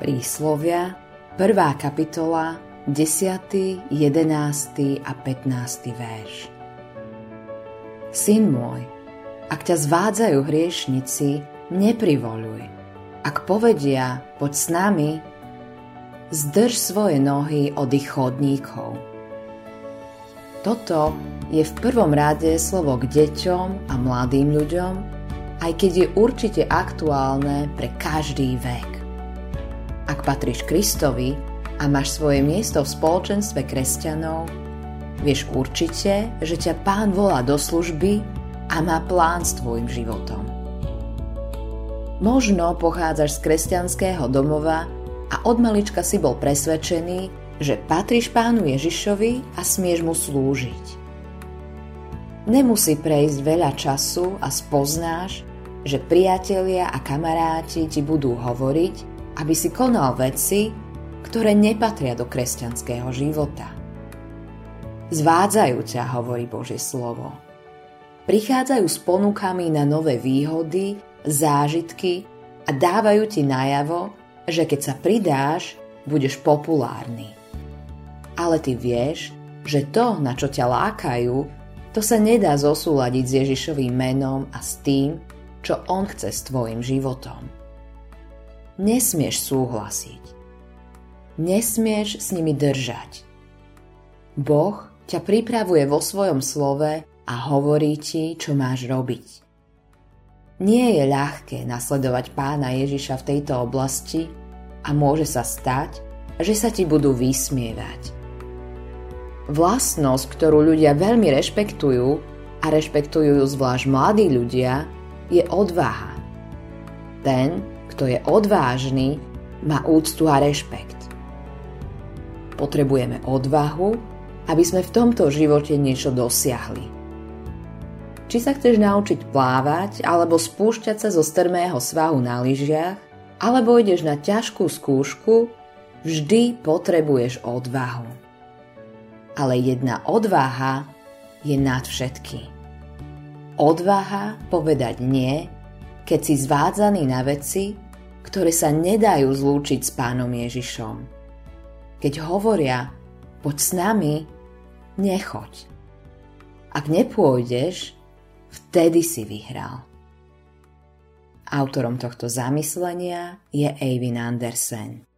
Príslovia, 1. kapitola, 10., 11. a 15. verš. Syn môj, ak ťa zvádzajú hriešnici, neprivoluj. Ak povedia, poď s nami, zdrž svoje nohy od ich chodníkov. Toto je v prvom rade slovo k deťom a mladým ľuďom, aj keď je určite aktuálne pre každý vek. Ak patríš Kristovi a máš svoje miesto v spoločenstve kresťanov, vieš určite, že ťa Pán volá do služby a má plán s tvojim životom. Možno pochádzaš z kresťanského domova a od malička si bol presvedčený, že patríš pánu Ježišovi a smieš mu slúžiť. Nemusí prejsť veľa času a spoznáš, že priatelia a kamaráti ti budú hovoriť, aby si konal veci, ktoré nepatria do kresťanského života. Zvádzajú ťa, hovorí Božie slovo. Prichádzajú s ponukami na nové výhody, zážitky a dávajú ti najavo, že keď sa pridáš, budeš populárny. Ale ty vieš, že to, na čo ťa lákajú, to sa nedá zosúľadiť s Ježišovým menom a s tým, čo on chce s tvojim životom nesmieš súhlasiť. Nesmieš s nimi držať. Boh ťa pripravuje vo svojom slove a hovorí ti, čo máš robiť. Nie je ľahké nasledovať pána Ježiša v tejto oblasti a môže sa stať, že sa ti budú vysmievať. Vlastnosť, ktorú ľudia veľmi rešpektujú a rešpektujú zvlášť mladí ľudia, je odvaha. Ten, kto je odvážny, má úctu a rešpekt. Potrebujeme odvahu, aby sme v tomto živote niečo dosiahli. Či sa chceš naučiť plávať alebo spúšťať sa zo strmého svahu na lyžiach, alebo ideš na ťažkú skúšku, vždy potrebuješ odvahu. Ale jedna odvaha je nad všetky. Odvaha povedať nie keď si zvádzaný na veci, ktoré sa nedajú zlúčiť s pánom Ježišom. Keď hovoria, poď s nami, nechoď. Ak nepôjdeš, vtedy si vyhral. Autorom tohto zamyslenia je Eivin Andersen.